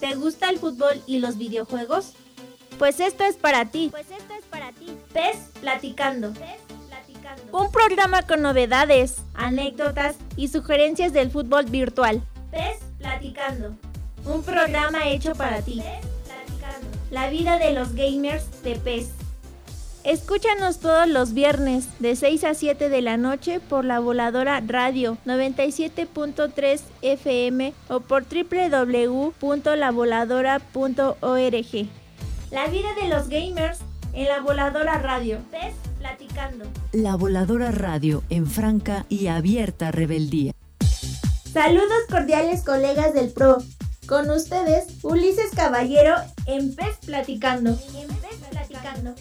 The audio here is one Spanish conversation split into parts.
¿Te gusta el fútbol y los videojuegos? Pues esto es para ti. Pues esto es para ti. PES Platicando. Un programa con novedades, anécdotas y sugerencias del fútbol virtual. PES Platicando. Un programa hecho para ti. La vida de los gamers de PES. Escúchanos todos los viernes de 6 a 7 de la noche por la voladora radio 97.3 FM o por www.lavoladora.org. La vida de los gamers en la voladora radio. PES platicando. La voladora radio en franca y abierta rebeldía. Saludos cordiales colegas del PRO. Con ustedes, Ulises Caballero en PES platicando. En PES platicando.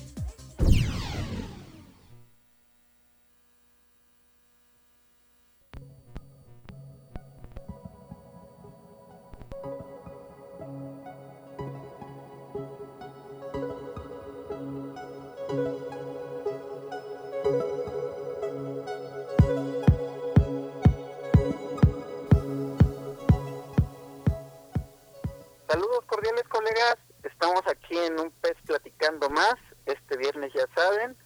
Saludos cordiales colegas, estamos aquí en un pez platicando más, este viernes ya saben,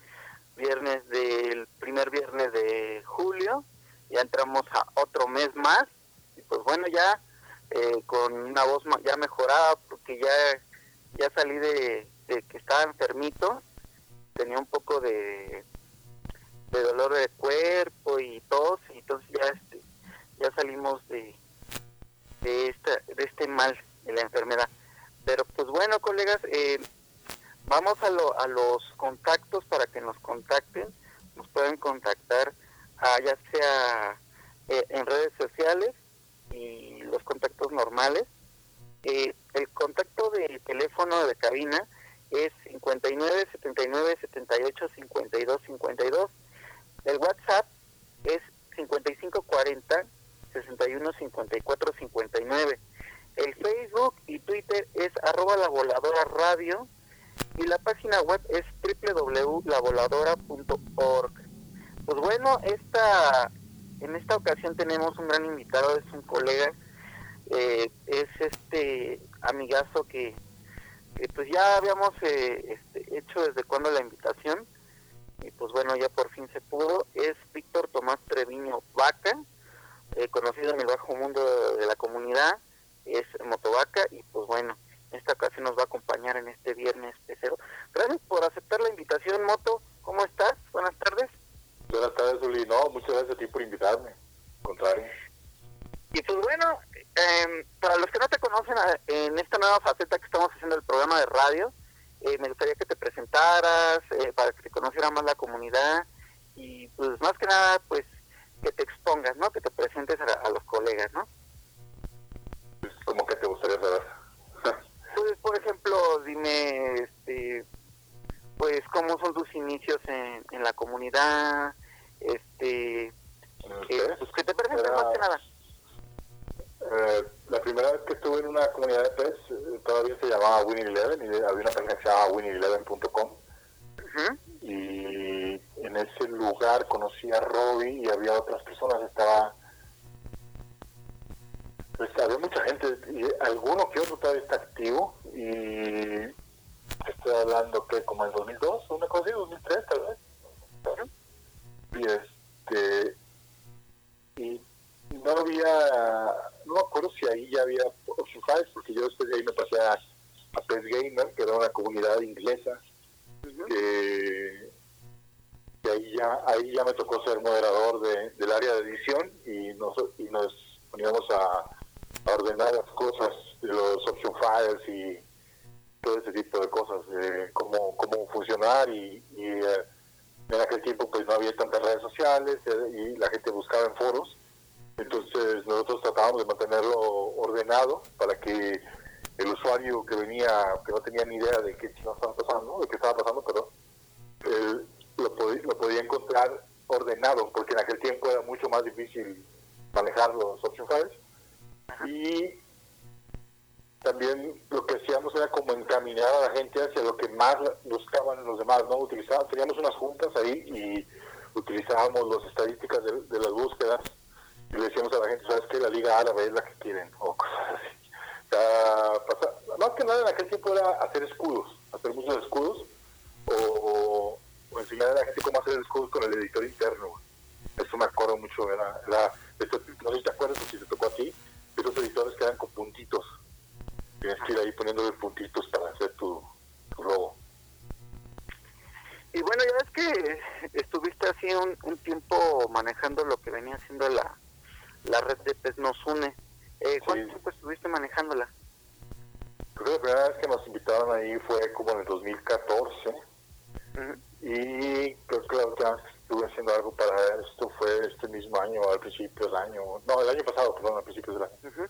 viernes del primer viernes de julio, ya entramos a otro mes más. Y pues bueno ya eh, con una voz ya mejorada porque ya ya salí de, que estaba enfermito, tenía un poco de, de dolor de cuerpo y tos. Y entonces ya este ya salimos de de esta de este mal la enfermedad. Pero pues bueno, colegas, eh, vamos a, lo, a los contactos para que nos contacten, nos pueden contactar ah, ya sea eh, en redes sociales y los contactos normales. Eh, el contacto de teléfono de cabina es 59 79 78 52 52. El WhatsApp es 55 40 61 54 59. El Facebook y Twitter es arroba la voladora radio y la página web es www.lavoladora.org. Pues bueno, esta, en esta ocasión tenemos un gran invitado, es un colega, eh, es este amigazo que, pues ya habíamos eh, este, hecho desde cuando la invitación y pues bueno, ya por fin se pudo, es Víctor Tomás Treviño Vaca, eh, conocido en el bajo mundo de la comunidad, es Motovaca y pues bueno, en esta ocasión nos va a acompañar en este viernes tercero. Gracias por aceptar la invitación, Moto. ¿Cómo estás? Buenas tardes. Buenas tardes, Uli. No, muchas gracias a ti por invitarme. contrario. Y pues bueno, eh, para los que no te conocen en esta nueva faceta que estamos haciendo el programa de radio, eh, me gustaría que te presentaras, eh, para que te conociera más la comunidad y pues más que nada, pues que te expongas, ¿no? Que te presentes a, a los colegas, ¿no? ¿Cómo que te gustaría saber? pues, por ejemplo, dime, este, pues, cómo son tus inicios en, en la comunidad, este, eh, pues que te presentes más que nada. Eh, la primera vez que estuve en una comunidad de PES eh, todavía se llamaba Winning Eleven y había una página que se llamaba winning11.com y en ese lugar conocí a Robbie y había otras personas, estaba pues había mucha gente, y alguno que otro todavía está activo y estoy hablando que como en 2002, una cosa así, 2003 tal vez. Y este y no había, no me acuerdo si ahí ya había Ocean porque yo después de ahí me pasé a, a PES Gamer, que era una comunidad inglesa, que, ahí ya ahí ya me tocó ser moderador de, del área de edición y nos, y nos poníamos a ordenar las cosas, los option files y todo ese tipo de cosas, de cómo, cómo funcionar y, eh, en aquel tiempo pues no había tantas redes sociales eh, y la gente buscaba en foros, entonces nosotros tratábamos de mantenerlo ordenado para que el usuario que venía, que no tenía ni idea de qué estaba pasando, de qué estaba pasando, pero lo, podía, lo podía encontrar ordenado, porque en aquel tiempo era mucho más difícil manejar los option files y también lo que hacíamos era como encaminar a la gente hacia lo que más buscaban los demás, ¿no? Utilizábamos, teníamos unas juntas ahí y utilizábamos las estadísticas de, las búsquedas y le decíamos a la gente, ¿sabes qué? La Liga Árabe es la que quieren, o cosas así. que nada en aquel tiempo era hacer escudos, hacer muchos escudos o, o enseñar a la gente cómo hacer escudos con el editor interno. Eso me acuerdo mucho, era, era no sé si te acuerdas o si te tocó a ti, esos editores que eran con puntitos. Tienes que ir ahí poniéndole puntitos para hacer tu, tu logo. Y bueno, ya ves que estuviste así un, un tiempo manejando lo que venía siendo la, la red de PES Nos Une. Eh, ¿Cuánto Sí. tiempo estuviste manejándola? Creo que la primera vez que nos invitaron ahí fue como en el 2014 Ujú. y creo que la última vez que estuve haciendo algo para esto fue este mismo año, al principio del año, no, el año pasado, perdón, al principio del año.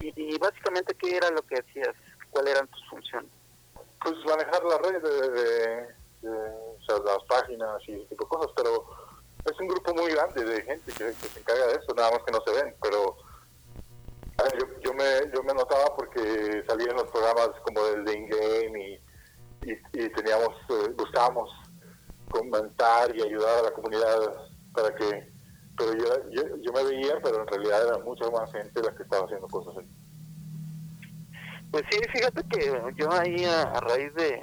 Y, y básicamente, ¿qué era lo que hacías? ¿Cuáles eran tus funciones? Pues manejar la red de, de- de- o sea, las páginas y ese tipo de cosas, pero es un grupo muy grande de gente que, que se encarga de eso, nada más que no se ven, pero ver, yo, yo me yo me notaba porque salía en los programas como el de In-Game y, y, y teníamos, eh, buscábamos comentar y ayudar a la comunidad para que, pero yo, yo, yo me veía, pero en realidad era mucha más gente la que estaba haciendo cosas ahí. Pues sí, fíjate que yo ahí a, raíz de,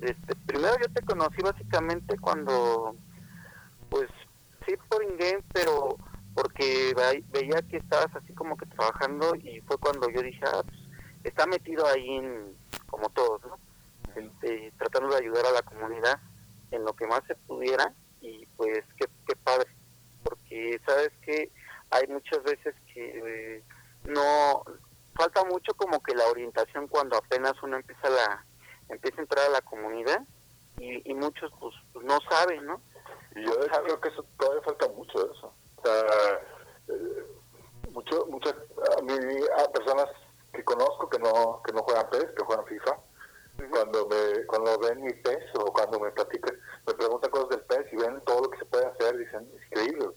este, primero yo te conocí básicamente cuando, pues sí por in-game, pero porque ve- veía que estabas así como que trabajando y fue cuando yo dije, ah, pues está metido ahí en, como todos, ¿no? Este, tratando de ayudar a la comunidad en lo que más se pudiera y pues qué, qué padre, porque sabes que hay muchas veces que eh, no falta mucho como que la orientación cuando apenas uno empieza la empieza a entrar a la comunidad y, y muchos pues, pues, no saben, ¿no? Y yo creo que eso todavía falta mucho de eso. O sea, eh, mucho, muchas, a mí, a personas que conozco que no, que no juegan PES, que juegan FIFA, cuando me, cuando ven mi PES o cuando me platican, me preguntan cosas del PES y ven todo lo que se puede hacer, dicen, es increíble.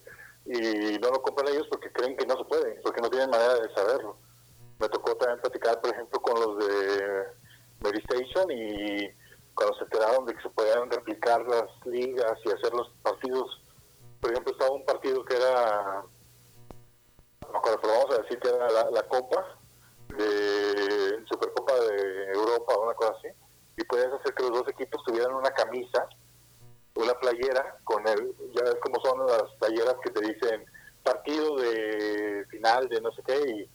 Y no lo compran ellos porque creen que no se puede, porque no tienen manera de saberlo. Me tocó también platicar, por ejemplo, con los de Medistation y cuando se enteraron de que se podían replicar las ligas y hacer los partidos. Por ejemplo, estaba un partido que era, no me vamos a decir que era la, la Copa de Supercopa de Europa o una cosa así, y podías hacer que los dos equipos tuvieran una camisa, una playera con el, ya ves cómo son las playeras que te dicen partido de final de no sé qué y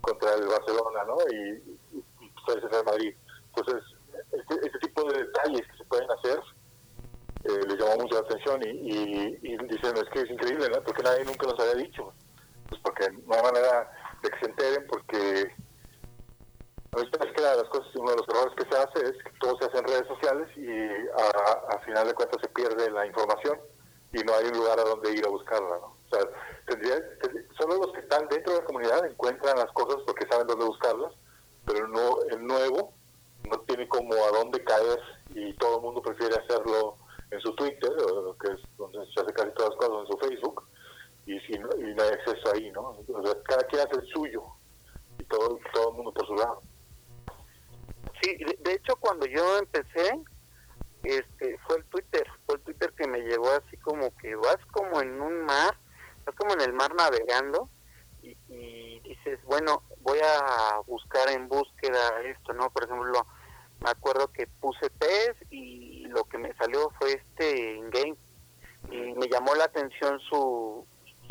contra el Barcelona, ¿no? Y, y, y pues, el Madrid. Entonces, este, este tipo de detalles que se pueden hacer eh, les llamó mucho la atención y, y, y dicen, es que es increíble, ¿no? Porque nadie nunca nos había dicho. Pues porque no hay manera de que se enteren porque a veces es que una de las cosas, uno de los errores que se hace es que todo se hace en redes sociales y a, final de cuentas se pierde la información y no hay un lugar a donde ir a buscarla, ¿no? O sea, tendría, solo los que están dentro de la comunidad encuentran las cosas porque saben dónde buscarlas, pero no, el nuevo no tiene como a dónde caer y todo el mundo prefiere hacerlo en su Twitter, o que es donde se hace casi todas las cosas, en su Facebook, y, si no, y no hay acceso ahí, ¿no? Cada quien hace el suyo y todo, todo el mundo por su lado. Sí, de, hecho cuando yo empecé, este, fue el Twitter, fue el Twitter que me llevó así como que vas como en un mar, vas como en el mar navegando y, y dices, bueno, voy a buscar en búsqueda esto, ¿no? Por ejemplo, me acuerdo que puse PES y lo que me salió fue este in-game y me llamó la atención su,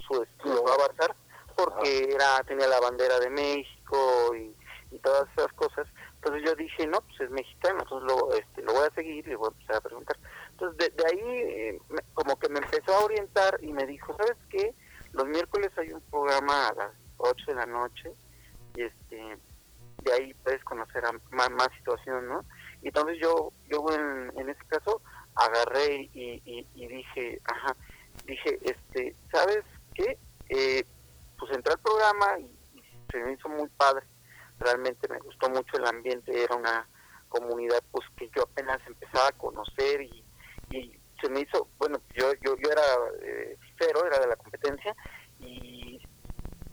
su, su avatar porque era tenía la bandera de México y, y todas esas cosas entonces yo dije no pues es mexicano entonces lo este, lo voy a seguir y voy a empezar a preguntar entonces de, de ahí eh, me- como que me empezó a orientar y me dijo sabes qué los miércoles hay un programa a las 8 de la noche y este de ahí puedes conocer a más, más situación no y entonces yo yo en, en ese caso agarré y, y, y dije ajá dije este sabes qué eh, pues entré al programa y, y se me hizo muy padre realmente me gustó mucho el ambiente era una comunidad pues que yo apenas empezaba a conocer y, se me hizo bueno yo yo yo era eh, cero era de la competencia y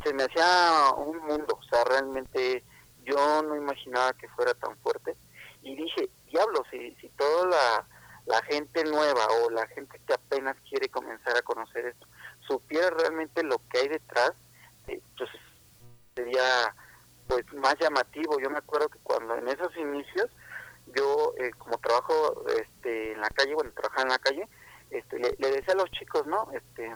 se me hacía un mundo o sea realmente yo no imaginaba que fuera tan fuerte y dije diablo si si toda la la gente nueva o la gente que apenas quiere comenzar a conocer esto supiera realmente lo que hay detrás, eh, entonces sería pues más llamativo. Yo me acuerdo que cuando en esos inicios yo eh, como trabajo este en la calle, bueno, trabajaba en la calle, este le, decía a los chicos, ¿no? Este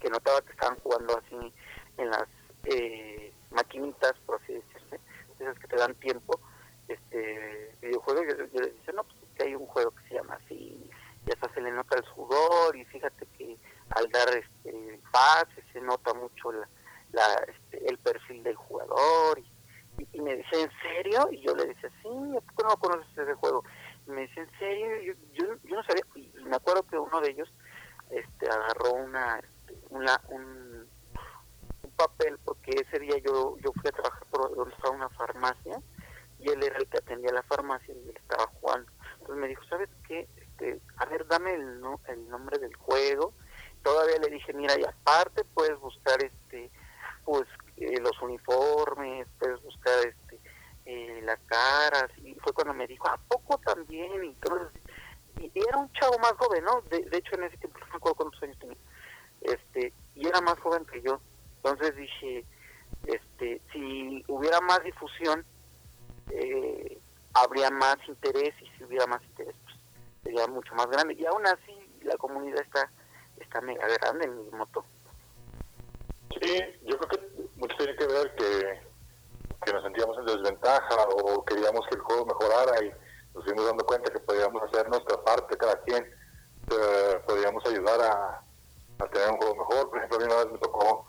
que notaba que estaban jugando así en las eh, maquinitas, por así decirse, esas que te dan tiempo, este videojuegos, yo, yo les decía, no, pues que hay un juego que se llama así, y hasta se le nota el sudor, y fíjate que al dar este pases se nota mucho la, este, el perfil del jugador, y, me decía, ¿en serio? Y yo le decía, sí, ¿por qué no conoces ese juego? Y me decía, ¿en serio? Yo, yo, no sabía, y, me acuerdo que uno de ellos este agarró una, este, una un, papel, porque ese día yo, yo fui a trabajar por estaba una farmacia, y él era el que atendía la farmacia y él estaba jugando. Entonces me dijo, ¿sabes qué? Este, a ver, dame el, no, el nombre del juego. Todavía le dije, mira, y aparte puedes buscar este pues eh, los uniformes, puedes buscar este eh, las caras. Y fue cuando me dijo, ¿a poco también? Y, entonces, y, era un chavo más joven, ¿no? De, de hecho, en ese tiempo no me acuerdo cuántos años tenía. Este, y era más joven que yo. Entonces dije, este, si hubiera más difusión, eh, habría más interés y si hubiera más interés pues, sería mucho más grande y aún así la comunidad está está mega grande en mi moto sí yo creo que mucho tiene que ver que, que nos sentíamos en desventaja o queríamos que el juego mejorara y nos fuimos dando cuenta que podíamos hacer nuestra parte cada quien eh, podíamos ayudar a, a, tener un juego mejor por ejemplo a mí una vez me tocó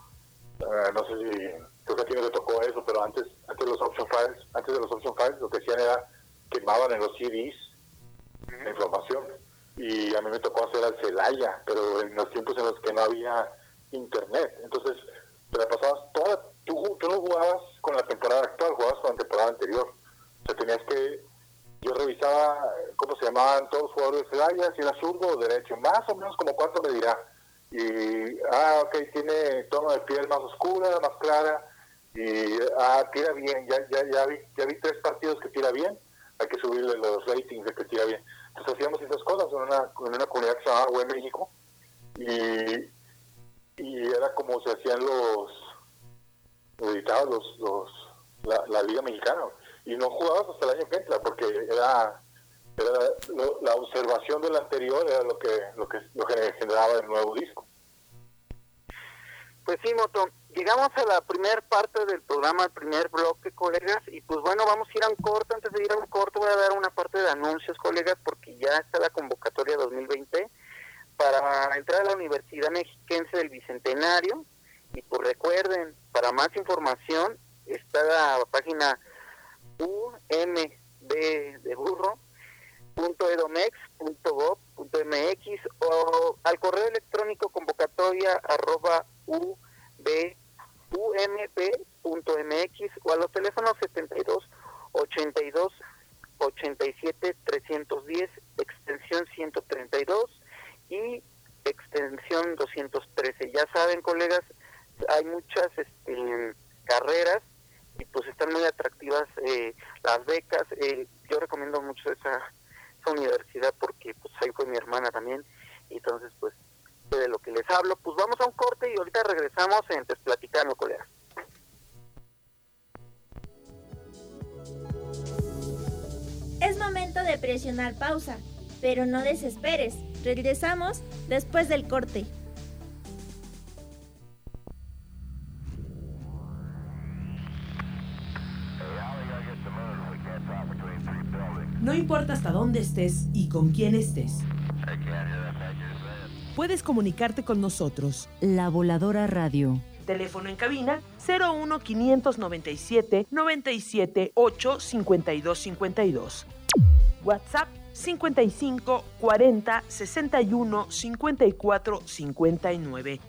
eh, no sé si creo que a ti no te tocó eso pero antes antes de los option files antes de los option files lo que hacían era quemaban en los CDs la información. Y a mí me tocó hacer al Celaya, pero en los tiempos en los que no había internet. Entonces, te la pasabas toda, tú, tú no jugabas con la temporada actual, jugabas con la temporada anterior. O sea, tenías que, yo revisaba cómo se llamaban todos los jugadores de Celaya, si era zurdo o derecho, más o menos como cuánto me dirá. Y, ah, ok, tiene tono de piel más oscura, más clara, y, ah, tira bien, ya, ya, ya, vi, ya vi tres partidos que tira bien hay que subirle los ratings de que tira bien. Entonces hacíamos esas cosas en una, en una comunidad que se llamaba Web México y, y era como se hacían los, editados los, los la, Liga Mexicana y no jugabas hasta el año que entra porque era, era la observación del anterior era lo que, lo que, lo que generaba el nuevo disco. Pues sí, Moto, llegamos a la primera parte del programa, el primer bloque, colegas, y pues bueno, vamos a ir a un corto. Antes de ir a un corto, voy a dar una parte de anuncios, colegas, porque ya está la convocatoria 2020 para entrar a la Universidad Mexiquense del Bicentenario. Y pues recuerden, para más información, está la página umb de burro o al correo electrónico convocatoria arroba ump.mx o a los teléfonos 72 82 87 310 extensión 132 y extensión 213. Ya saben, colegas, hay muchas este, carreras y pues están muy atractivas eh, las becas. Eh, yo recomiendo mucho esa, esa universidad porque pues ahí fue mi hermana también y entonces pues de lo que les hablo. Pues vamos a un corte y ahorita regresamos en Platicando, colegas. Es momento de presionar pausa, pero no desesperes. Regresamos después del corte. No importa hasta dónde estés y con quién estés puedes comunicarte con nosotros. La Voladora Radio. Teléfono en cabina 01 597 97 8 52 52. WhatsApp 55 40 61 54 59.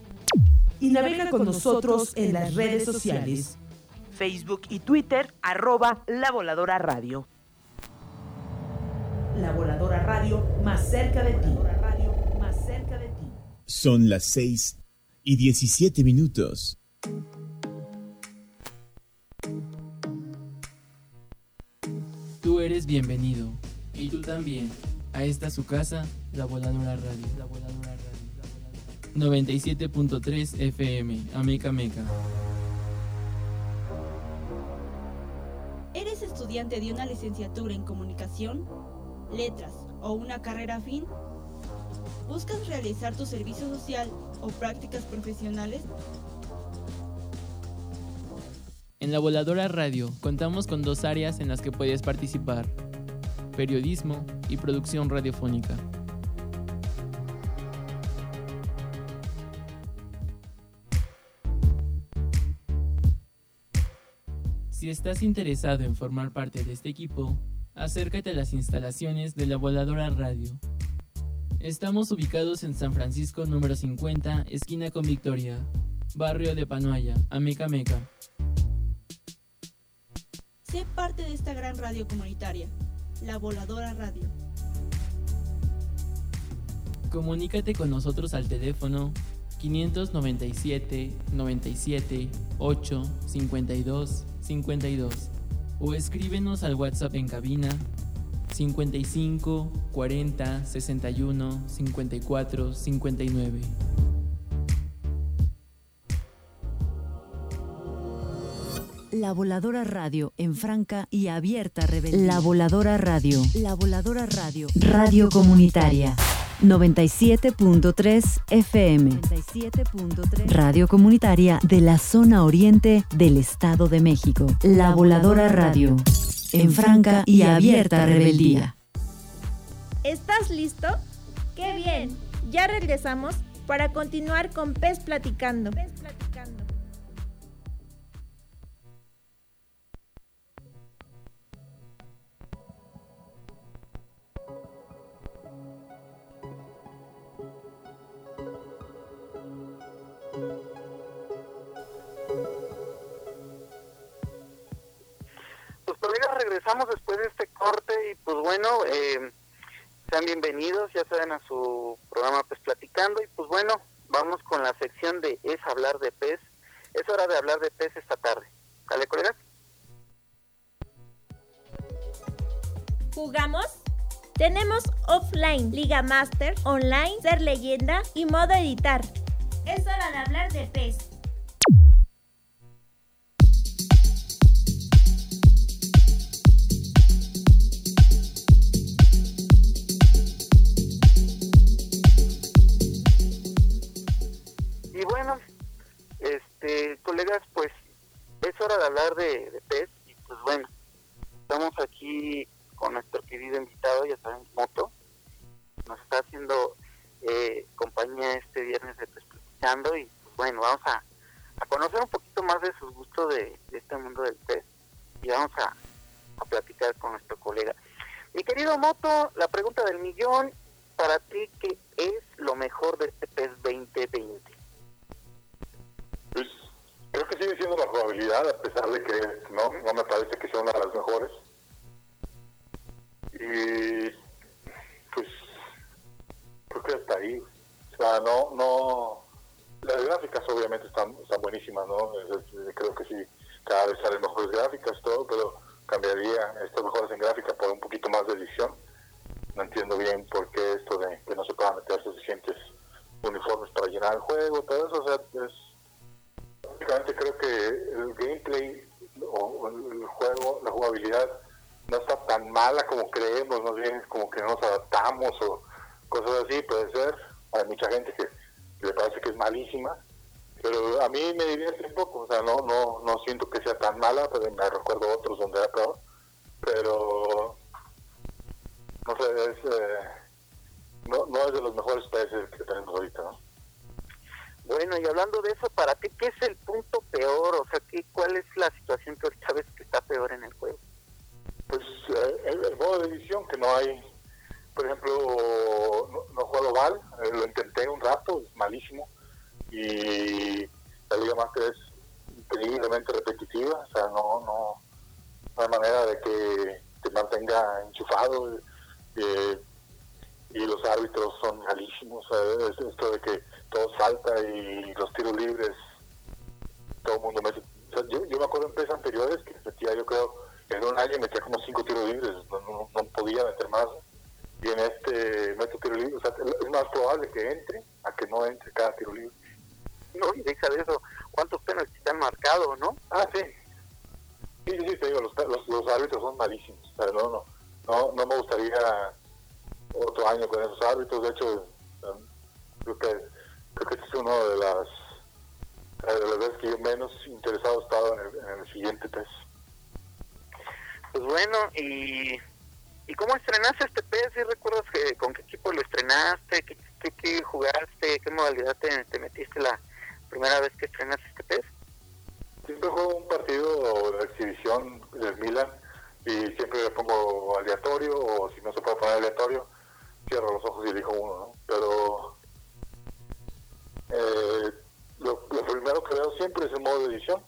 Y navega con nosotros en las redes sociales. Facebook y Twitter, arroba La Voladora Radio. La Voladora Radio, más cerca de ti. Son las 6 y 17 minutos. Tú eres bienvenido, y tú también, a esta su casa, La Voladora Radio. La Voladora Radio. 97.3 FM, Ameca Meca. ¿Eres estudiante de una licenciatura en comunicación, letras o una carrera afín? ¿Buscas realizar tu servicio social o prácticas profesionales? En la Voladora Radio contamos con dos áreas en las que puedes participar, periodismo y producción radiofónica. Si estás interesado en formar parte de este equipo, acércate a las instalaciones de la Voladora Radio. Estamos ubicados en San Francisco número 50, esquina con Victoria, barrio de Panoaya, Ameca Meca. Sé parte de esta gran radio comunitaria, la Voladora Radio. Comunícate con nosotros al teléfono 597 97 8 52 52 o escríbenos al WhatsApp en cabina 55 40 61 54 59. La Voladora Radio en franca y abierta rebelión. La Voladora Radio. La Voladora Radio. Radio comunitaria. 97.3 FM. 97.3 Radio comunitaria de la zona oriente del Estado de México. La Voladora Radio. En franca y abierta rebeldía. ¿Estás listo? ¡Qué bien! Ya regresamos para continuar con Pez Platicando. Pez Platicando. Regresamos después de este corte y pues bueno, eh, sean bienvenidos, ya saben, a su programa Pues Platicando y pues bueno, vamos con la sección de Es hablar de pez. Es hora de hablar de pez esta tarde. ¿Vale, colegas? ¿Jugamos? Tenemos offline, Liga Master, online, ser leyenda y modo editar. Es hora de hablar de pez. Y bueno, este, colegas, pues es hora de hablar de, de pez y pues bueno, estamos aquí con nuestro querido invitado, ya saben, Moto, nos está haciendo eh, compañía este viernes de Pez Platicando y pues bueno, vamos a, a conocer un poquito más de sus gustos de, este mundo del pez y vamos a, a platicar con nuestro colega. Mi querido Moto, la pregunta del millón, para ti, ¿qué es lo mejor de este pez 2020? Que sigue siendo la jugabilidad, a pesar de que no, no me parece que sea una de las mejores. Y pues creo que hasta ahí. O sea, no, no. Las gráficas obviamente están, están buenísimas, ¿no? Creo que sí, cada vez salen mejores gráficas, todo, pero cambiaría estas mejores en gráfica por un poquito más de edición. No entiendo bien por qué esto de que no se puedan meter suficientes uniformes para llenar el juego, todo eso, o sea, es creo que el gameplay o el juego, la jugabilidad no está tan mala como creemos, más bien es como que no nos adaptamos o cosas así, puede ser. Hay mucha gente que, le parece que es malísima, pero a mí me divierte un poco, o sea, no no no siento que sea tan mala, pero me recuerdo otros donde era peor, pero no sé, es, eh, no, no es de los mejores peces que tenemos ahorita, ¿no? Bueno, y hablando de eso, ¿para ti qué es el punto peor? O sea, ¿qué, ¿cuál es la situación que ahorita ves que está peor en el juego? Pues eh, el, el modo de edición que no hay, por ejemplo, no, no juego mal, eh, lo intenté un rato, es malísimo, y la Liga Master es increíblemente repetitiva, o sea, no, no, no hay manera de que te mantenga enchufado, eh, y los árbitros son malísimos, o sea, es esto de que todo salta y los tiros libres, todo el mundo mete. O sea, yo, yo me acuerdo en peces anteriores que metía, yo creo, en un año metía como cinco tiros libres, no, no, no podía meter más. Y en este meto tiro libre, o sea, es más probable que entre a que no entre cada tiro libre. No, y deja de eso, ¿cuántos penaltis te han marcado, no? Ah, sí. Sí, sí, te digo, los, los, los árbitros son malísimos. No, no, no, no me gustaría otro año con esos árbitros. De hecho, um, creo que creo que este es uno de las de las veces que yo menos interesado he estado en el, en el siguiente test. Pues bueno, y, ¿y cómo estrenaste este pez? ¿Sí recuerdas que, con qué equipo lo estrenaste? ¿Qué, qué, qué jugaste? ¿Qué modalidad te, te, metiste la primera vez que estrenaste este pez? Siempre juego un partido de exhibición del Milan y siempre le pongo aleatorio o si no se puede poner aleatorio, cierro los ojos y elijo uno, ¿no? Pero eh, lo, lo, primero que veo siempre es el modo de edición.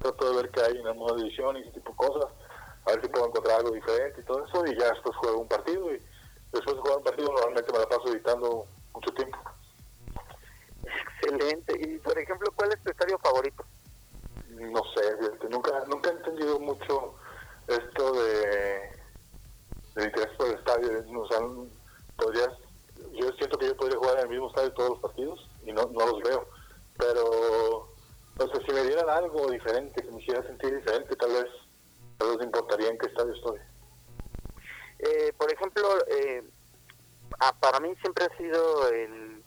Trato de ver qué hay en el modo de edición y ese tipo de cosas a ver si puedo encontrar algo diferente y todo eso, y ya después juego un partido, y después de jugar un partido normalmente me la paso editando mucho tiempo. Excelente. Y, por ejemplo, ¿cuál es tu estadio favorito? No sé, nunca nunca he entendido mucho esto de del interés por el estadio. O sea, podrías, yo siento que yo podría jugar en el mismo estadio todos los partidos, y no, no los veo. Pero, no sé, si me dieran algo diferente, que me hiciera sentir diferente, tal vez ¿No les importaría en qué estadio estoy? Eh, por ejemplo, eh, ah, para mí siempre ha sido el,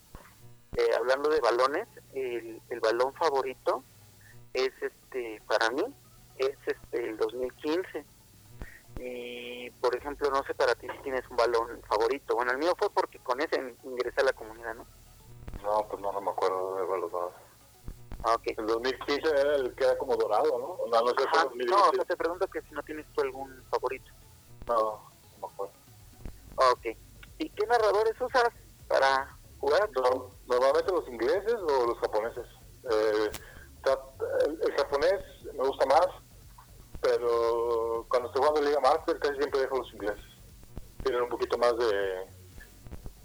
eh, hablando de balones, el, el, balón favorito es este, para mí, es este el 2015. Y por ejemplo, no sé para ti si tienes un balón favorito. Bueno, el mío fue porque con ese ingresé a la comunidad, ¿no? No, pues no, no me acuerdo de balón. Ah, okay. El 2015 era el que era como dorado, ¿no? No, no, sé Ajá, no o sea, te pregunto que si no tienes tú algún favorito. No, no me acuerdo. Ok. ¿Y qué narradores usas para jugar? No, normalmente los ingleses o los japoneses. Eh, el, el, japonés me gusta más, pero cuando estoy jugando Liga Master casi siempre dejo los ingleses. Tienen un poquito más de,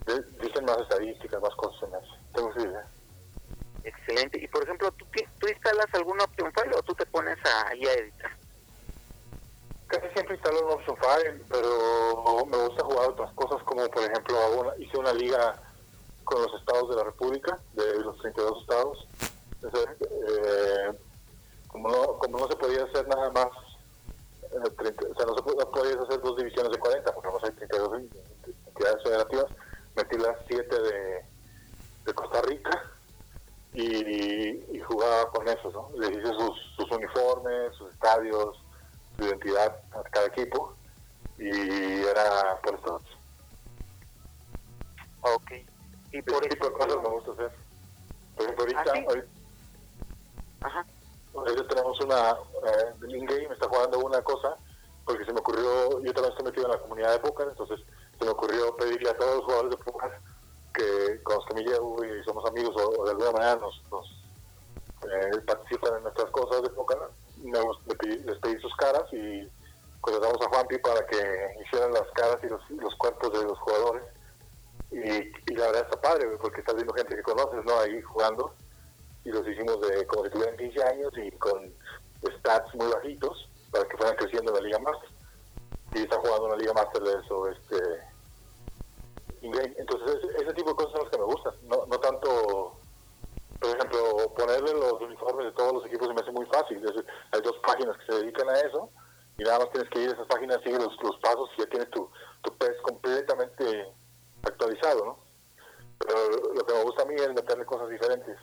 de dicen más estadísticas, más cosas en eso. Excelente. Y por ejemplo, ¿tú, ¿tú instalas alguna option file o tú te pones ahí a editar? Casi siempre instalo un option file, pero me gusta jugar otras cosas como por ejemplo una, hice una liga con los estados de la República, de los 32 estados. Entonces, eh, como, no, como no se podía hacer nada más, eh, 30, o sea, no, se no podías hacer dos divisiones de 40, porque no hay 32 entidades federativas, metí las 7 de, de Costa Rica y, y, jugaba con eso, ¿no? Les hice sus, sus, uniformes, sus estadios, su identidad a cada equipo y era por estos. Ok. Y por ese tipo de cosas me gusta hacer. Por ejemplo, ahorita, ¿Ah, sí? ahorita, Ajá. ahorita tenemos una, eh, el in-game está jugando una cosa, porque se me ocurrió, yo también estoy metido en la comunidad de póker, entonces se me ocurrió pedirle a todos los jugadores de póker que con los que me llevo y somos amigos o, de alguna manera nos, nos eh, participan en nuestras cosas de póker, les pedí, sus caras y contratamos a Juanpi para que hicieran las caras y los, los cuerpos de los jugadores. Y, y, la verdad está padre, porque estás viendo gente que conoces, ¿no? Ahí jugando. Y los hicimos de como si tuvieran 15 años y con stats muy bajitos para que fueran creciendo en la Liga Master. Y está jugando una Liga Master de eso, este. Entonces, ese, tipo de cosas son las que me gustan. No, tanto. Por ejemplo, ponerle los uniformes de todos los equipos se me hace muy fácil. Es, hay dos páginas que se dedican a eso y nada más tienes que ir a esas páginas, sigue los, pasos y ya tienes tu, tu PES completamente actualizado, ¿no? Pero lo que me gusta a mí es meterle cosas diferentes.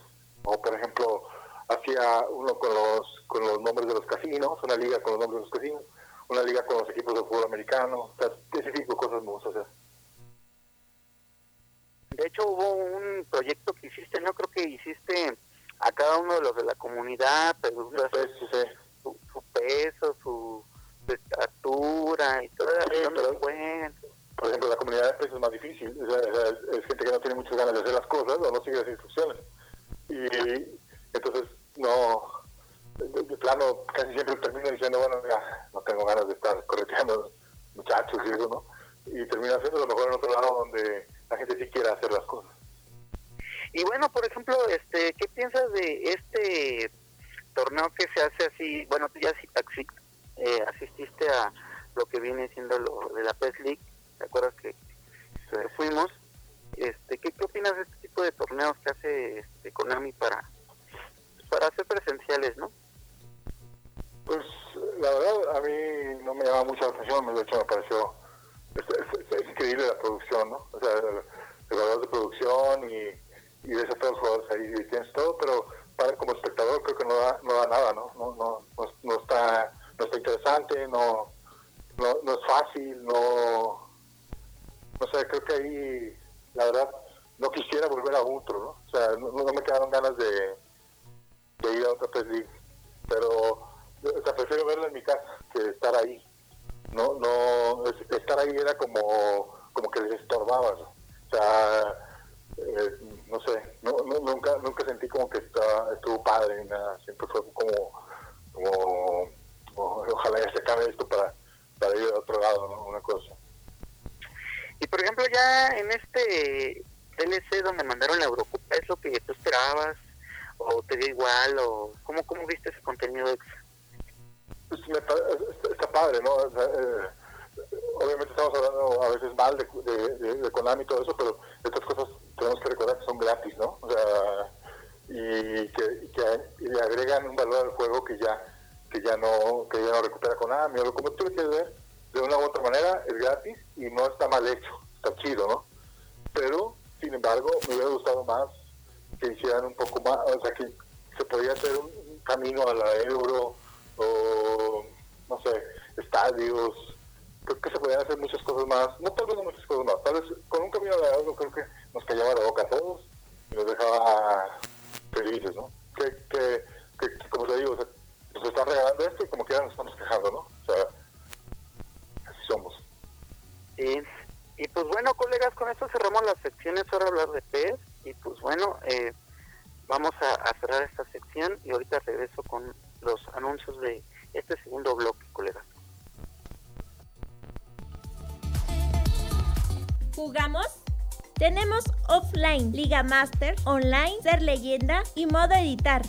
O, por ejemplo, hacía uno con los, con los nombres de los casinos, una liga con los nombres de los casinos, una liga con los equipos de fútbol americano, o ese tipo de cosas me gusta hacer. De hecho, hubo un proyecto que hiciste, no creo que hiciste a cada uno de los de la comunidad, pero. Su, su, peso, su, estatura y todo eso. pero, bueno. Por ejemplo, la comunidad de peso es más difícil. O sea, es, es, gente que no tiene muchas ganas de hacer las cosas o no sigue las instrucciones. Y entonces, no, de, de plano, casi siempre termino diciendo, bueno, ya, no tengo ganas de estar correteando muchachos y eso, ¿no? Y termino haciendo lo mejor en otro lado donde la gente sí quiere hacer las cosas. Y bueno, por ejemplo, este, ¿qué piensas de este torneo que se hace así? Bueno, tú ya eh, asististe a lo que viene siendo lo de la PES League, ¿te acuerdas que fuimos? Este, ¿qué, ¿Qué opinas de este tipo de torneos que hace este, Konami para, Master, online, ser leyenda y modo editar.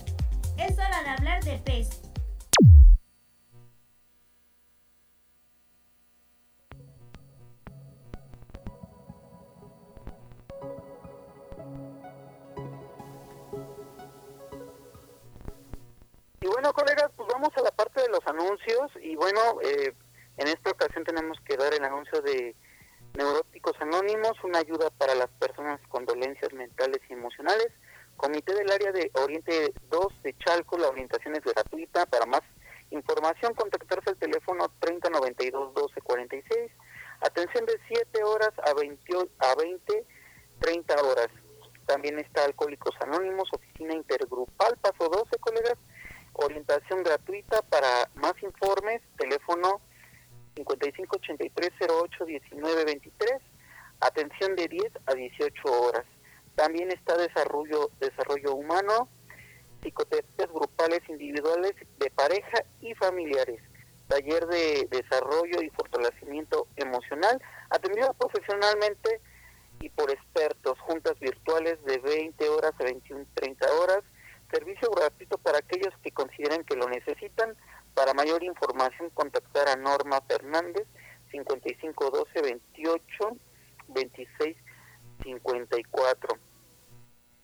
De 20 horas a 21, 30 horas, Servicio gratuito para aquellos que consideren que lo necesitan. Para mayor información, contactar a Norma Fernández, 5512 28 26 54.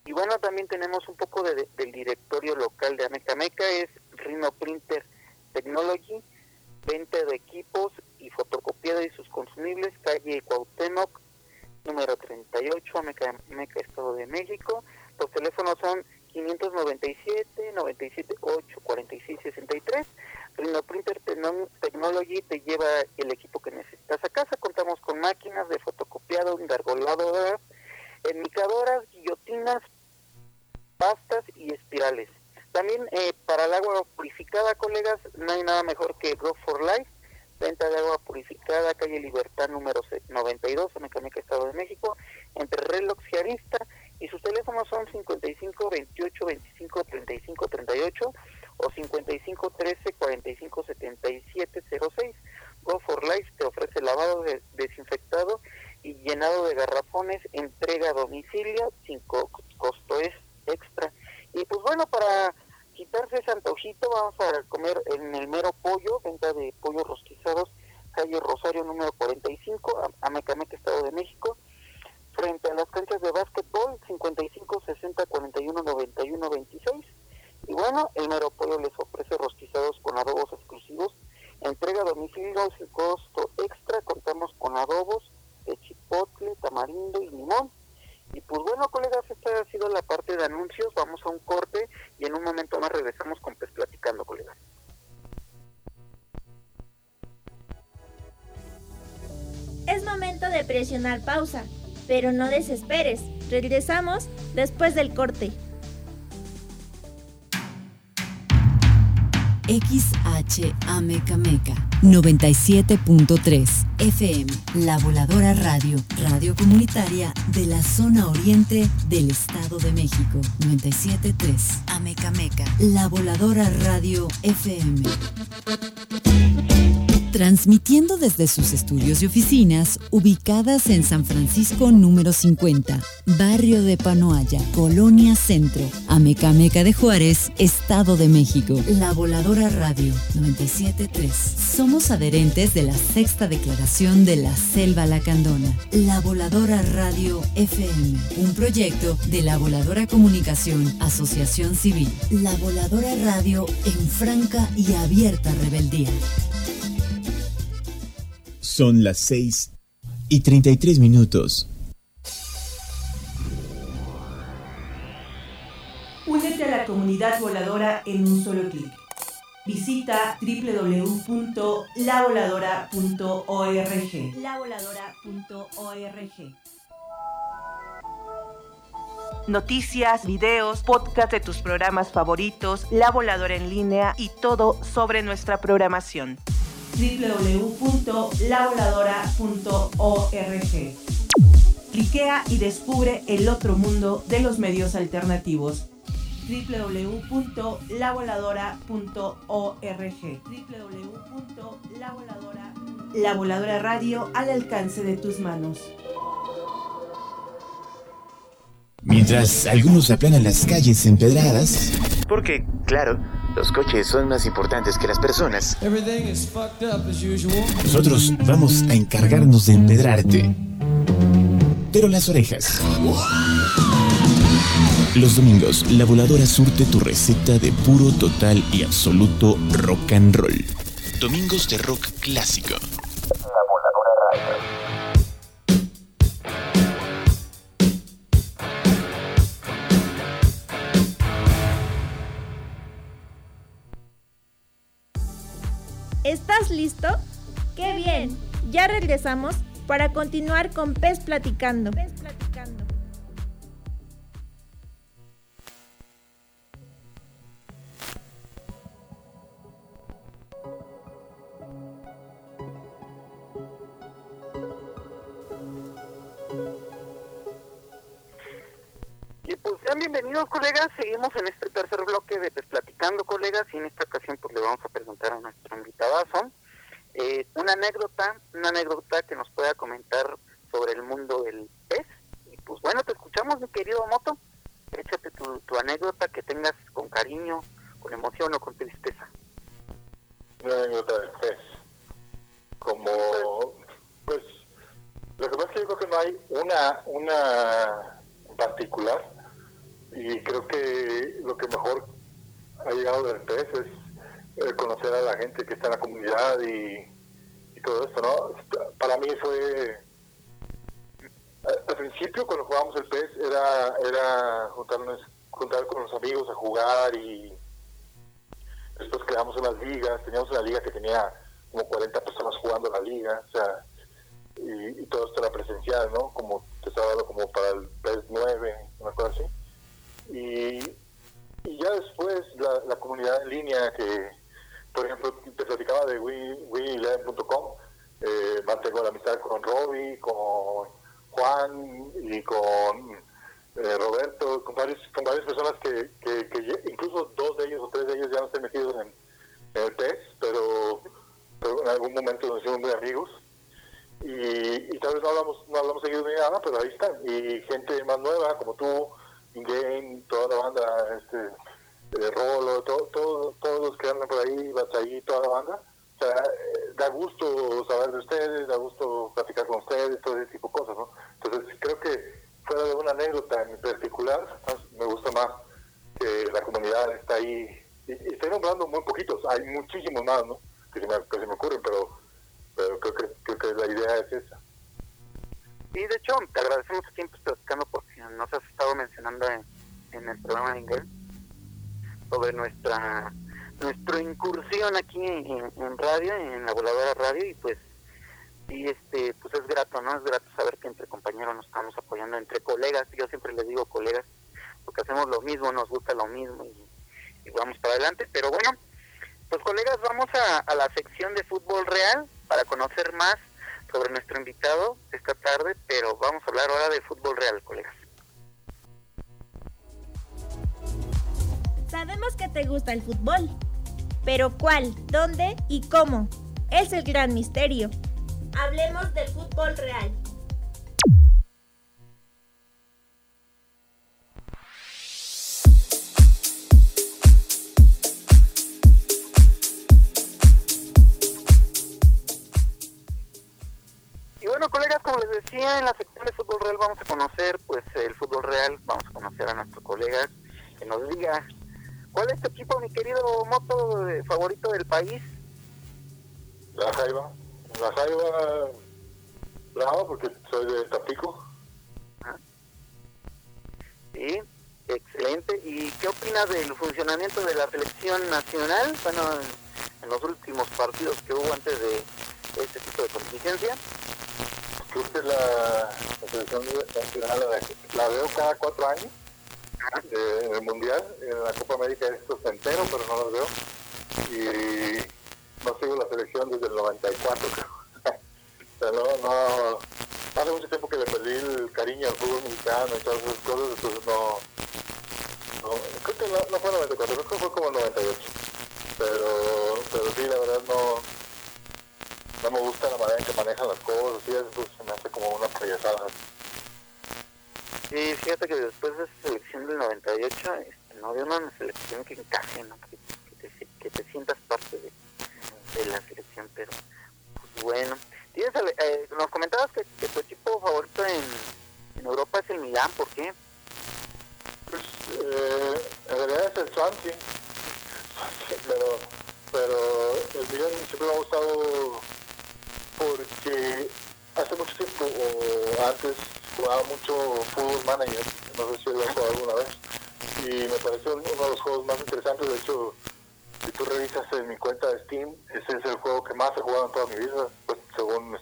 Y bueno, también tenemos un poco de, del directorio local de Amecameca, es Rhino Printer Technology, venta de equipos y fotocopiada y sus consumibles, calle Cuauhtémoc, número 38, Amecameca, Estado de México. Los teléfonos son 597 97 8 46 63. Printer Technology te lleva el equipo que necesitas a casa. Contamos con máquinas de fotocopiado, engargoladoras, enmicadoras, guillotinas, pastas y espirales. También eh, para el agua purificada, colegas, no hay nada mejor que Grow for Life. Venta de agua purificada, calle Libertad número 92, en Mecánica Estado de México, entre Reloj y Arista y sus teléfonos son 55 28 25 35 38 o 55 13 45 77 06. Go for Life te ofrece lavado de, desinfectado y llenado de garrafones, entrega a domicilio sin costo es extra. Y pues bueno, para quitarse ese antojito vamos a comer en el mero pollo, venta de pollos rostizados, calle Rosario número 45, Amecameca, Estado de México frente a las canchas de básquetbol 55 60 41 91 26 y bueno el Mero Pollo les ofrece rostizados con adobos exclusivos entrega a domicilio sin costo extra, contamos con adobos de chipotle, tamarindo y limón. Y pues bueno, colegas, esta ha sido la parte de anuncios. Vamos a un corte y en un momento más regresamos con Pes Platicando, colegas. Es momento de presionar pausa, pero no desesperes. Regresamos después del corte. XHAMECAMECA 97.3 FM, La Voladora Radio, radio comunitaria de la zona oriente del Estado de México. 97.3 Amecameca, La Voladora Radio FM. Transmitiendo desde sus estudios y oficinas ubicadas en San Francisco número 50, Barrio de Panoaya, Colonia Centro, Amecameca de Juárez, Estado de México. La Voladora Radio 973. Somos adherentes de la Sexta Declaración de la Selva Lacandona. La Voladora Radio FM, un proyecto de la Voladora Comunicación, Asociación Civil. La Voladora Radio en franca y abierta rebeldía. Son las 6 y 33 minutos. Únete a la comunidad voladora en un solo clic. Visita www.lavoladora.org. Lavoladora.org. Noticias, videos, podcast de tus programas favoritos, La Voladora en línea y todo sobre nuestra programación www.lavoladora.org. Cliquea y descubre el otro mundo de los medios alternativos www.lavoladora.org www.lavoladora La Voladora Radio al alcance de tus manos. Mientras algunos aplanan las calles empedradas, Porque, claro, los coches son más importantes que las personas. nosotros vamos a encargarnos de empedrarte. Pero las orejas. Los domingos, la voladora surte tu receta de puro, total y absoluto rock and roll. Domingos de rock clásico. Listo? ¡Qué bien! Ya regresamos para continuar con Pez Platicando. Pez Platicando. Y pues sean bienvenidos colegas, seguimos en este tercer bloque de Pes Platicando colegas y en esta ocasión pues le vamos a presentar a nuestro invitadazo eh, una anécdota, una anécdota que nos pueda comentar sobre el mundo del pez. Y pues bueno, te escuchamos mi querido Moto, échate tu, tu anécdota que tengas con cariño, con emoción o con tristeza. Una anécdota del pez. Como, pues, lo que pasa es que yo creo que no hay una, una particular y creo que lo que mejor ha llegado del pez es eh, conocer a la gente que está en la comunidad y, todo esto, ¿no? Para mí fue, al al principio cuando jugábamos el pez era, era juntarnos, juntar con los amigos a jugar y después creamos unas ligas, teníamos una liga que tenía como 40 personas jugando la liga, o sea, y, todo esto era presencial, ¿no? Como te estaba dando como para el PES 9, una cosa así. Y, y ya después la, la comunidad en línea que, por ejemplo, te platicaba de win11.com, eh, mantengo la amistad con Robbie, con Juan y con eh, Roberto, con, varios, con varias personas que, que, que incluso dos de ellos o tres de ellos ya no están metidos en, el PES, pero, en algún momento nos hicimos muy amigos y, y tal vez no hablamos, no hablamos seguido ni nada, pero ahí están. Y gente más nueva, como tú, In-Game, toda la banda, este, eh, Rolo, to- todo- todos los que andan por ahí, ahí toda la banda. O sea, eh, da gusto saber de ustedes, da gusto platicar con ustedes, todo ese tipo de cosas, ¿no? Entonces, creo que fuera de una anécdota en particular, me gusta más que la comunidad está ahí. Y, estoy nombrando muy poquitos, hay muchísimos más, ¿no? que se me, que se me ocurren, pero, pero creo, que, creo que la idea es esa. Sí, de hecho, te agradecemos que siempre platicando porque nos has estado mencionando en, en el programa de Inglés sobre nuestra nuestra incursión aquí en, radio, en la voladora radio, y pues y este pues es grato, ¿no? Es grato saber que entre compañeros nos estamos apoyando, entre colegas, yo siempre les digo colegas, porque hacemos lo mismo, nos gusta lo mismo y, vamos para adelante, pero bueno, pues colegas, vamos a la sección de fútbol real para conocer más sobre nuestro invitado esta tarde, pero vamos a hablar ahora de fútbol real, colegas. Sabemos que te gusta el fútbol, pero ¿cuál, dónde y cómo? Es el gran misterio. Hablemos del fútbol real. Y bueno, colegas, como les decía, en la sección de fútbol real vamos a conocer pues el fútbol real, vamos a conocer a nuestro colega que nos diga cuál es tu equipo, mi querido Moto, eh, favorito del país. La Jaiba, la Jaiba, bravo, porque soy de Tapico. Sí, excelente. ¿Y qué opinas del funcionamiento de la selección nacional? Bueno, en, en los últimos partidos que hubo antes de este tipo de contingencia. Creo que la, la selección nacional la, la veo cada cuatro años eh, en el Mundial, en la Copa América esto se entero, pero no los veo. Y no sigo la selección desde el 94, creo. o sea, no, no, hace mucho tiempo que le perdí el cariño al fútbol mexicano y todas esas cosas, entonces no, no creo que no, no fue 94, creo que fue como 98. Pero, pero sí, la verdad no, no me gusta la manera en que manejan las cosas, y eso se me hace como una payasada. Sí, fíjate que después de esa selección del 98, este, no había una selección que encaje, ¿no? que, que, te, que te sientas parte de, de la selección, pero pues bueno. ¿Tienes, eh, nos comentabas que, que, tu equipo favorito en, en Europa es el Milán, ¿por qué? Pues eh, en realidad es el Swansea, pero, pero el Milán siempre me ha gustado porque hace mucho tiempo, o antes, jugaba mucho fútbol manager, no sé si lo he jugado alguna vez, y me pareció uno de los juegos más interesantes, de hecho, si tú revisas en mi cuenta de Steam, ese es el juego que más he jugado en toda mi vida, pues, según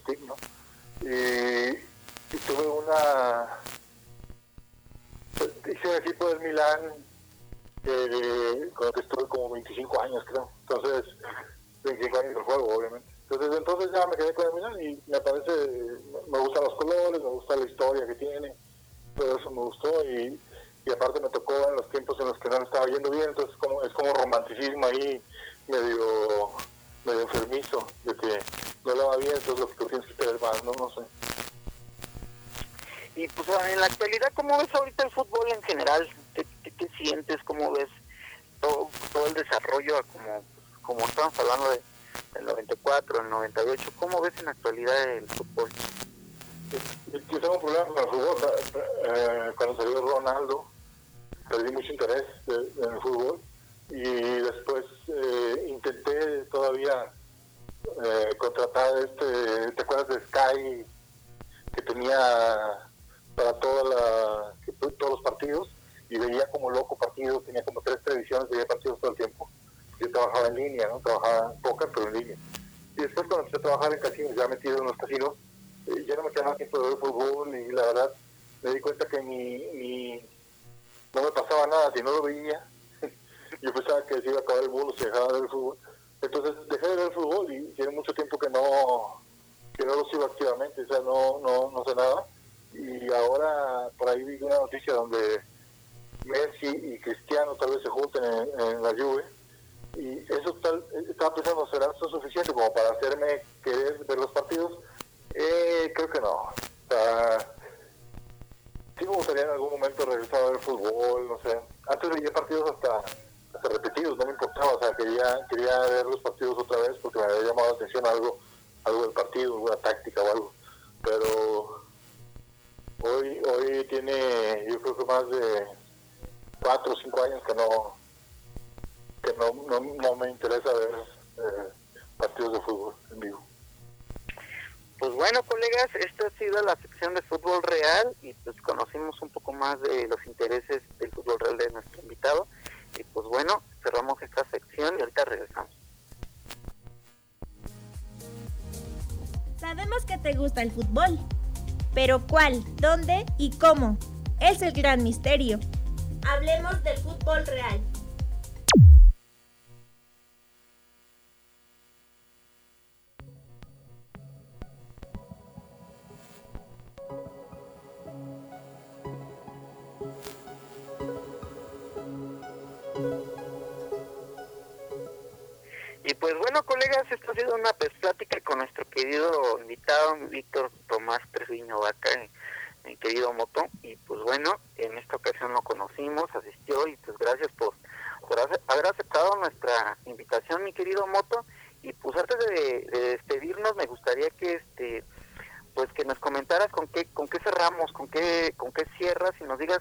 después cuando empecé a trabajar en casinos, ya metido en los casinos, eh, ya no me quedaba tiempo de ver fútbol y la verdad me di cuenta que ni, ni no me pasaba nada si no lo veía. yo pensaba que se iba a acabar el mundo si dejaba de ver el fútbol. Entonces dejé de ver el fútbol y tiene mucho tiempo que no que no lo sigo activamente, o sea, no, no, no sé nada. Y ahora por ahí vi una noticia donde Messi y Cristiano tal vez se junten en, en la Juve y eso tal, estaba pensando, ¿será eso suficiente como para hacerme querer ver los partidos? Eh, creo que no. O sea, sí me gustaría en algún momento regresar a ver fútbol, no sé. Antes veía partidos hasta, hasta repetidos, no me importaba, o sea, quería, quería ver los partidos otra vez porque me había llamado la atención algo, algo del partido, alguna táctica o algo. Pero hoy, hoy tiene, yo creo que más de cuatro o cinco años que no no, no, no me interesa ver eh, partidos de fútbol en vivo. Pues bueno, colegas, esta ha sido la sección de fútbol real y pues conocimos un poco más de los intereses del fútbol real de nuestro invitado. Y pues bueno, cerramos esta sección y ahorita regresamos. Sabemos que te gusta el fútbol, pero ¿cuál, dónde y cómo? Es el gran misterio. Hablemos del fútbol real. pues bueno, colegas, esto ha sido una pues, plática con nuestro querido invitado, Víctor Tomás Treviño Vaca, eh, mi querido Moto. Y pues bueno, en esta ocasión lo conocimos, asistió y pues gracias por, por haber aceptado nuestra invitación, mi querido Moto. Y pues antes de, de despedirnos, me gustaría que este pues que nos comentaras con qué con qué cerramos, con qué con qué cierras y nos digas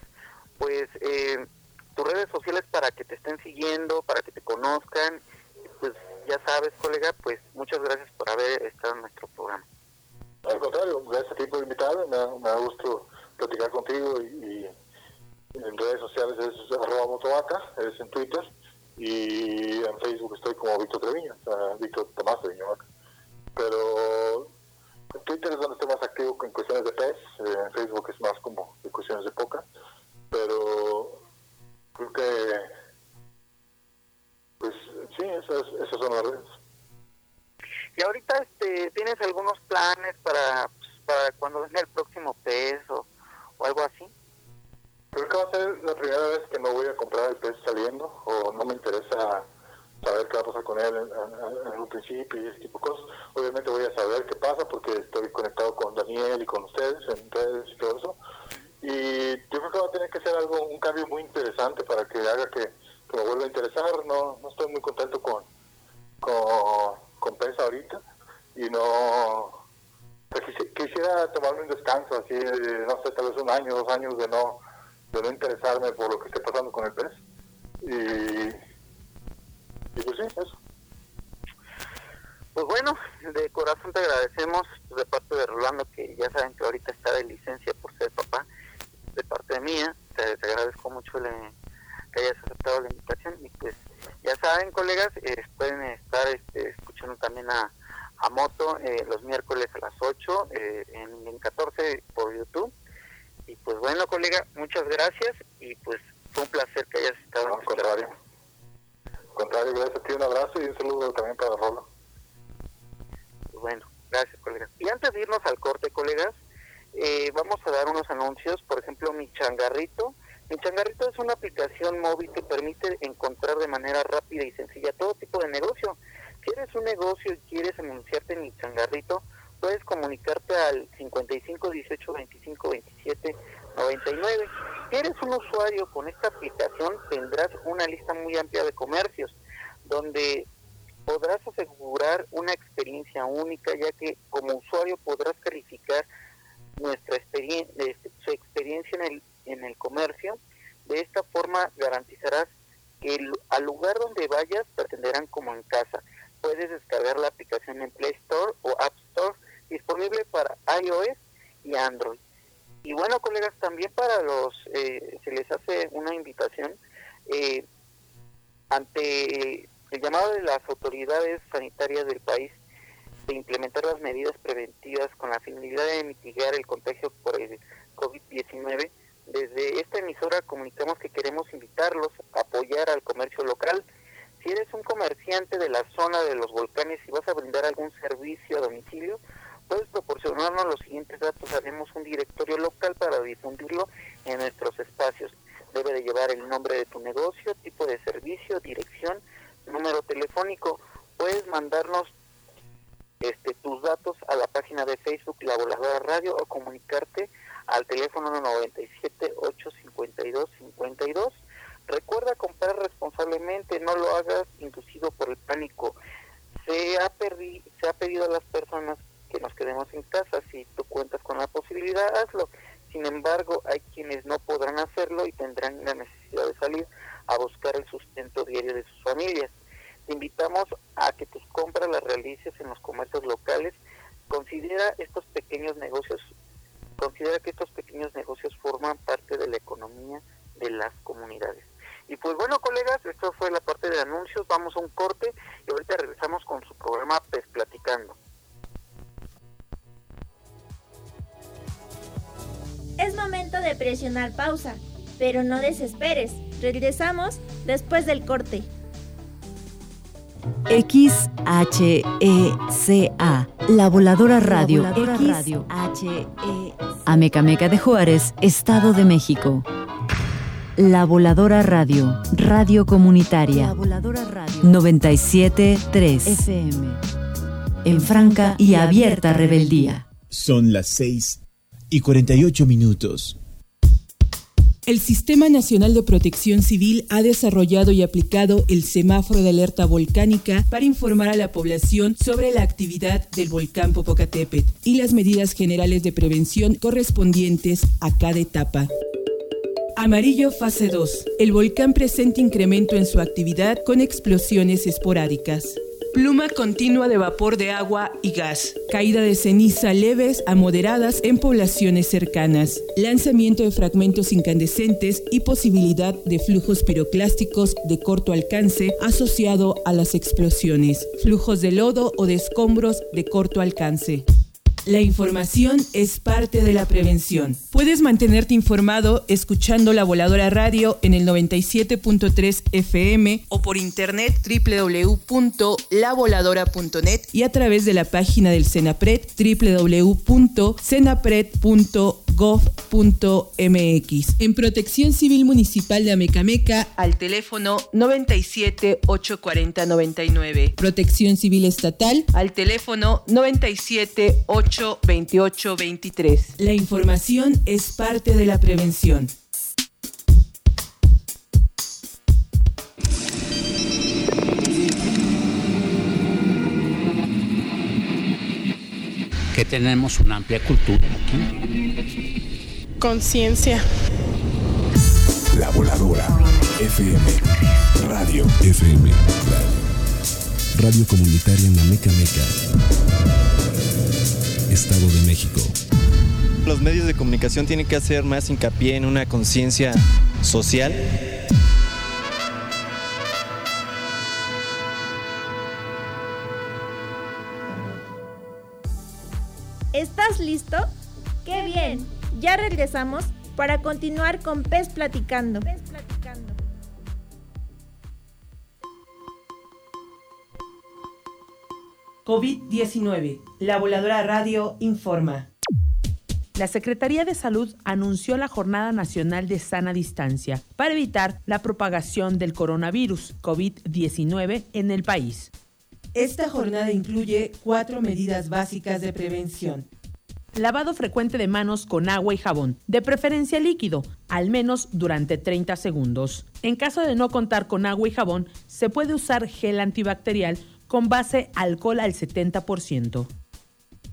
pero no desesperes. Regresamos después del corte. XHECA, La Voladora Radio. La Voladora Radio. Amecameca de Juárez, Estado de México. La Voladora Radio, Radio Comunitaria. La Voladora Radio. 97.3 FM. En franca y abierta rebeldía. Son las 6 y 48 minutos. El Sistema Nacional de Protección Civil ha desarrollado y aplicado el semáforo de alerta volcánica para informar a la población sobre la actividad del volcán Popocatépetl y las medidas generales de prevención correspondientes a cada etapa. Amarillo fase 2. El volcán presenta incremento en su actividad con explosiones esporádicas. Pluma continua de vapor de agua y gas. Caída de ceniza leves a moderadas en poblaciones cercanas. Lanzamiento de fragmentos incandescentes y posibilidad de flujos piroclásticos de corto alcance asociado a las explosiones. Flujos de lodo o de escombros de corto alcance. La información es parte de la prevención. Puedes mantenerte informado escuchando La Voladora Radio en el 97.3 FM o por internet www.lavoladora.net y a través de la página del Senapred www.senapred.gov.mx. En Protección Civil Municipal de Amecameca al teléfono 97 840 99. Protección Civil Estatal al teléfono 97 8 28 23. La información es parte de la prevención. Que tenemos una amplia cultura aquí. Conciencia. La voladora. FM. Radio. FM. Radio. Radio comunitaria en la Meca Meca. Estado de México. Los medios de comunicación tienen que hacer más hincapié en una conciencia social. ¿Estás listo? ¡Qué bien! Ya regresamos para continuar con Pez Platicando. Pez Platicando. COVID-19. La Voladora Radio informa. La Secretaría de Salud anunció la Jornada Nacional de Sana Distancia para evitar la propagación del coronavirus COVID-19 en el país. Esta jornada incluye cuatro medidas básicas de prevención. Lavado frecuente de manos con agua y jabón, de preferencia líquido, al menos durante 30 segundos. En caso de no contar con agua y jabón, se puede usar gel antibacterial con base alcohol al 70%.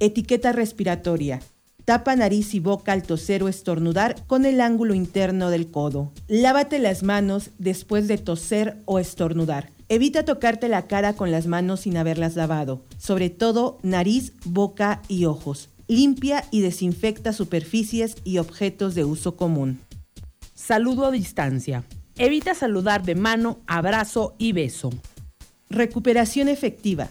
Etiqueta respiratoria. Tapa nariz y boca al toser o estornudar con el ángulo interno del codo. Lávate las manos después de toser o estornudar. Evita tocarte la cara con las manos sin haberlas lavado, sobre todo nariz, boca y ojos. Limpia y desinfecta superficies y objetos de uso común. Saludo a distancia. Evita saludar de mano, abrazo y beso. Recuperación efectiva.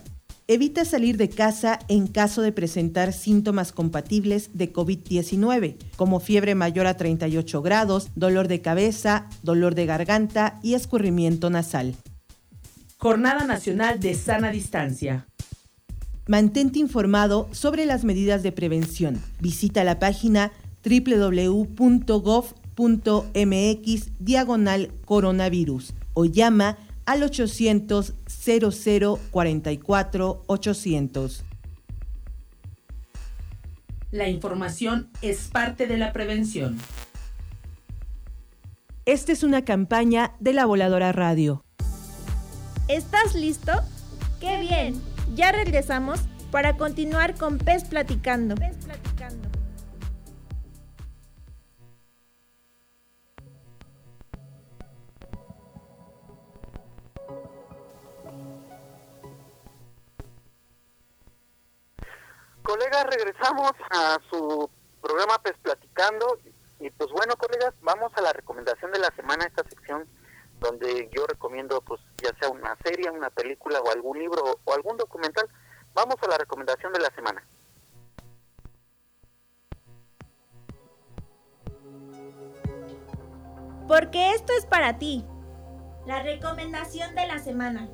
Evita salir de casa en caso de presentar síntomas compatibles de COVID-19, como fiebre mayor a 38 grados, dolor de cabeza, dolor de garganta y escurrimiento nasal. Jornada Nacional de Sana Distancia. Mantente informado sobre las medidas de prevención. Visita la página www.gov.mx diagonal coronavirus o llama al 800 00 44 800. La información es parte de la prevención. Esta es una campaña de la Voladora Radio. ¿Estás listo? ¡Qué bien! Ya regresamos para continuar con Pez Platicando. Pez Platicando. Regresamos a su programa Pues Platicando. Y pues bueno, colegas, vamos a la recomendación de la semana, esta sección donde yo recomiendo, pues ya sea una serie, una película o algún libro o algún documental. Vamos a la recomendación de la semana. Porque esto es para ti. La recomendación de la semana.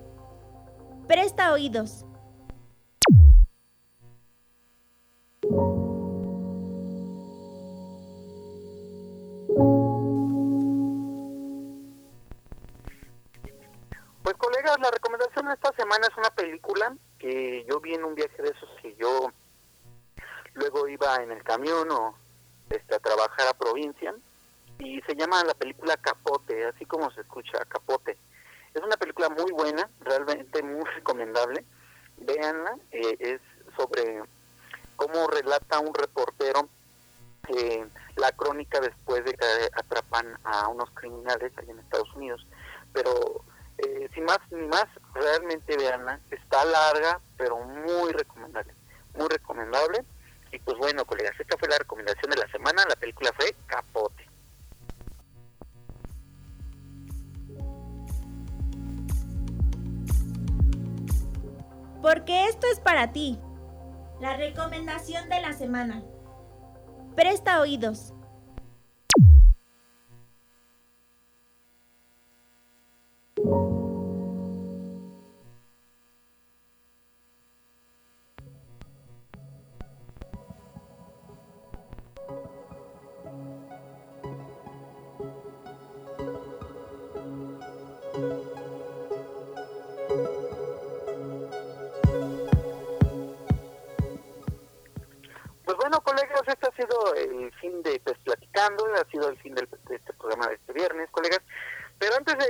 Presta oídos. Película que yo vi en un viaje de esos que yo luego iba en el camión o este, a trabajar a provincia y se llama la película Capote, así como se escucha Capote. Es una película muy buena, realmente muy recomendable. Véanla, eh, es sobre cómo relata un reportero eh, la crónica después de que atrapan a unos criminales allá en Estados Unidos. Pero eh, sin más ni más, realmente veanla, está larga, pero muy recomendable, muy recomendable. Y pues bueno, colegas, esta fue la recomendación de la semana, la película fue Capote. Porque esto es para ti. La recomendación de la semana. Presta oídos.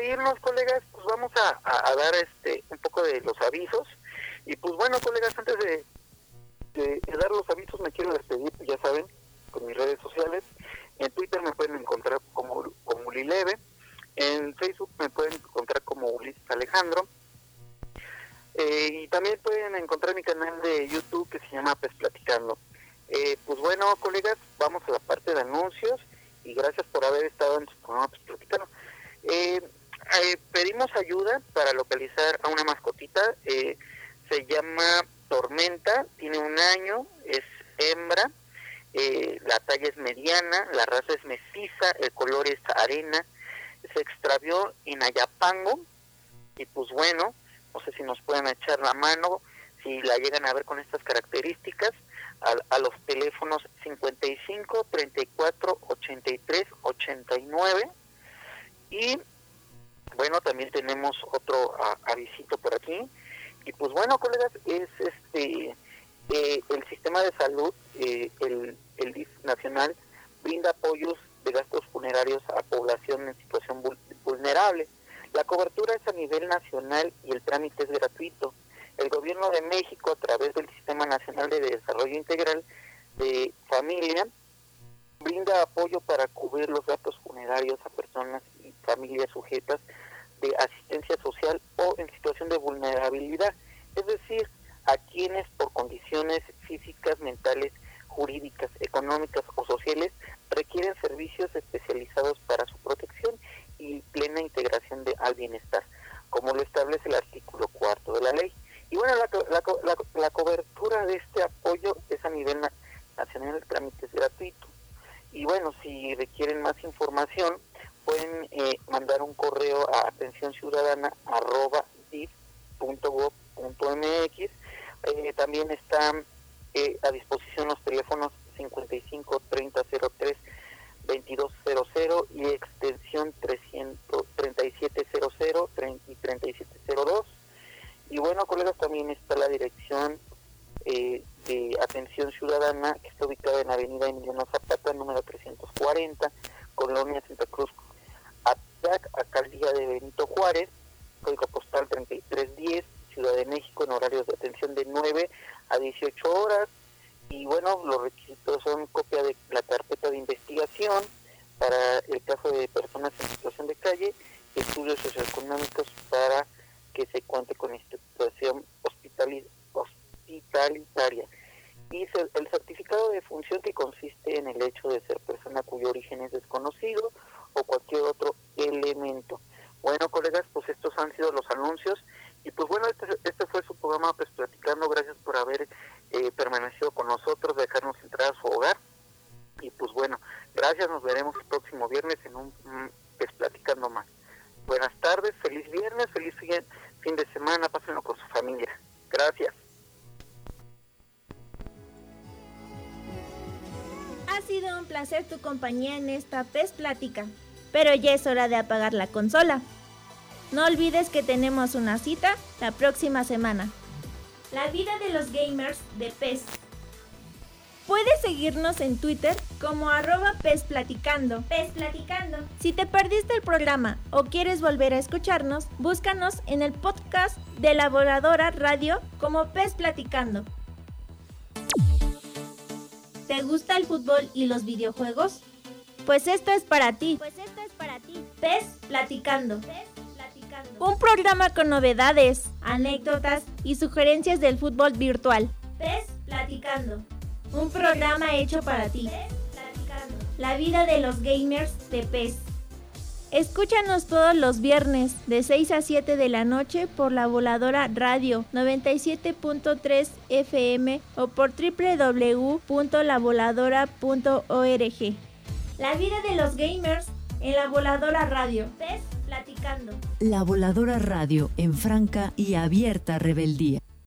Pero antes de irnos, colegas, pues vamos a, a- a dar este un poco de los avisos. Otro a- avisito por aquí. Y pues bueno, colegas, es este eh, el sistema de salud, eh, el, el DIF nacional, brinda apoyos de gastos funerarios a población en situación vul- vulnerable. La cobertura es a nivel nacional y el trámite es gratuito. El gobierno de México, a través del Sistema Nacional de Desarrollo Integral de Familia, brinda apoyo para cubrir los gastos funerarios a personas y familias sujetas de asistencia social o en situación de vulnerabilidad, es decir, a quienes por condiciones físicas, mentales, jurídicas, económicas o sociales requieren servicios especializados para su protección y plena integración de, al bienestar, como lo establece el artículo cuarto de la ley. Y bueno, la, la, la, la cobertura de este apoyo es a nivel na- nacional, el trámite es gratuito. Y bueno, si requieren más información, pueden eh, mandar un correo a atención. Eh, también están eh, a disposición los teléfonos 55 30 03 2200 y extensión 300 3700 30 y 3702. Y bueno, colegas, también está la dirección de atención ciudadana que está ubicada en Avenida Emiliano Zapata, número 340, Colonia Santa Cruz, Atac, Alcaldía de Benito Juárez, código postal 3310, Ciudad de México, en horarios de atención de 9 a 18 horas. Y bueno, los requisitos son copia de la carpeta de investigación para el caso de personas en situación de calle, estudios socioeconómicos para que se cuente con hospitali- hospitalitaria. Pero ya es hora de apagar la consola. No olvides que tenemos una cita la próxima semana. La vida de los gamers de PES. Puedes seguirnos en Twitter como arroba pesplaticando. Pesplaticando. Si te perdiste el programa o quieres volver a escucharnos, búscanos en el podcast de la Voladora Radio como Pes Platicando. ¿Te gusta el fútbol y los videojuegos? Pues esto es para ti. Pues esto es para ti. Pes Platicando. Pes Platicando. Un programa con novedades, anécdotas y sugerencias del fútbol virtual. Pes Platicando. Un programa hecho para ti. La vida de los gamers de PES. Escúchanos todos los viernes de 6 a 7 de la noche por la voladora radio 97.3 FM o por www.lavoladora.org. La vida de los gamers en la voladora radio. PES platicando. La voladora radio en franca y abierta rebeldía.